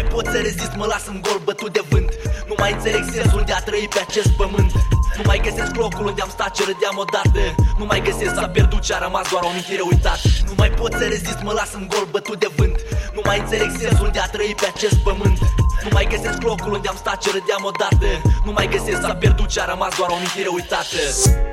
mai pot să rezist, mă las în gol bătut de vânt. Nu mai înțeleg sensul de a trăi pe acest pământ. Nu mai găsesc locul unde am stat ce râdeam odată. Nu mai găsesc, s-a pierdut ce a rămas doar o amintire uitat. Nu mai pot să rezist, mă las în gol bătut de vânt. Nu mai înțeleg sensul de a trăi pe acest pământ. nu mai găsesc locul unde am stat ce râdeam odată. Nu mai găsesc, s-a pierdut ce a rămas doar o amintire uitată.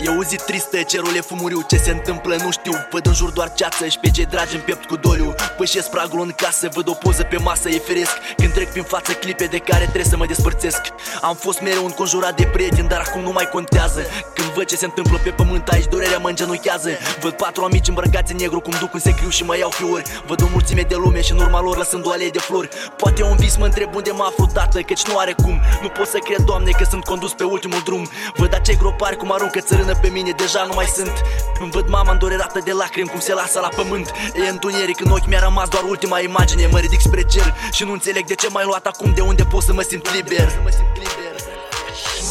E o zi tristă, cerul e fumuriu Ce se întâmplă nu știu, văd în jur doar ceață Și pe cei dragi în piept cu doliu. Pășesc pragul în casă, văd o poză pe masă, e firesc. Când trec prin față clipe de care trebuie să mă despărțesc. Am fost mereu înconjurat de prieteni, dar acum nu mai contează. Când văd ce se întâmplă pe pământ aici, durerea mă îngenuchează. Văd patru amici îmbrăcați în negru cum duc un secriu și mai iau fiori. Văd o mulțime de lume și în urma lor lăsând o alee de flori. Poate un vis mă întreb unde mă aflu tată Căci nu are cum. Nu pot să cred, Doamne, că sunt condus pe ultimul drum. Văd acei gropari cum aruncă țărână pe mine Deja nu mai sunt. Îmi văd mama îndurerată de lacrimi Cum se lasă la pământ. E întuneric în ochi mi-a rămas doar ultima imagine. Mă ridic spre cer și nu înțeleg de ce m-ai luat acum De unde pot să mă simt liber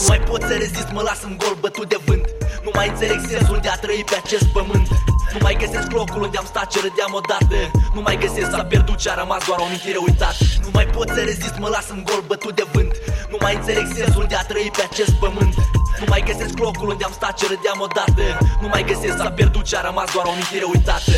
Nu mai pot să rezist, mă las în gol bătut de vânt. Nu mai înțeleg sensul de a trăi pe acest pământ. Nu mai găsesc locul unde am stat ce râdeam odată. Nu mai găsesc, s-a pierdut ce a rămas doar o amintire uitat Nu mai pot să rezist, mă las în gol bătut de vânt. Nu mai înțeleg sensul de a trăi pe acest pământ. Nu mai găsesc locul unde am stat ce râdeam odată. Nu mai găsesc, s-a pierdut ce a rămas doar o amintire uitată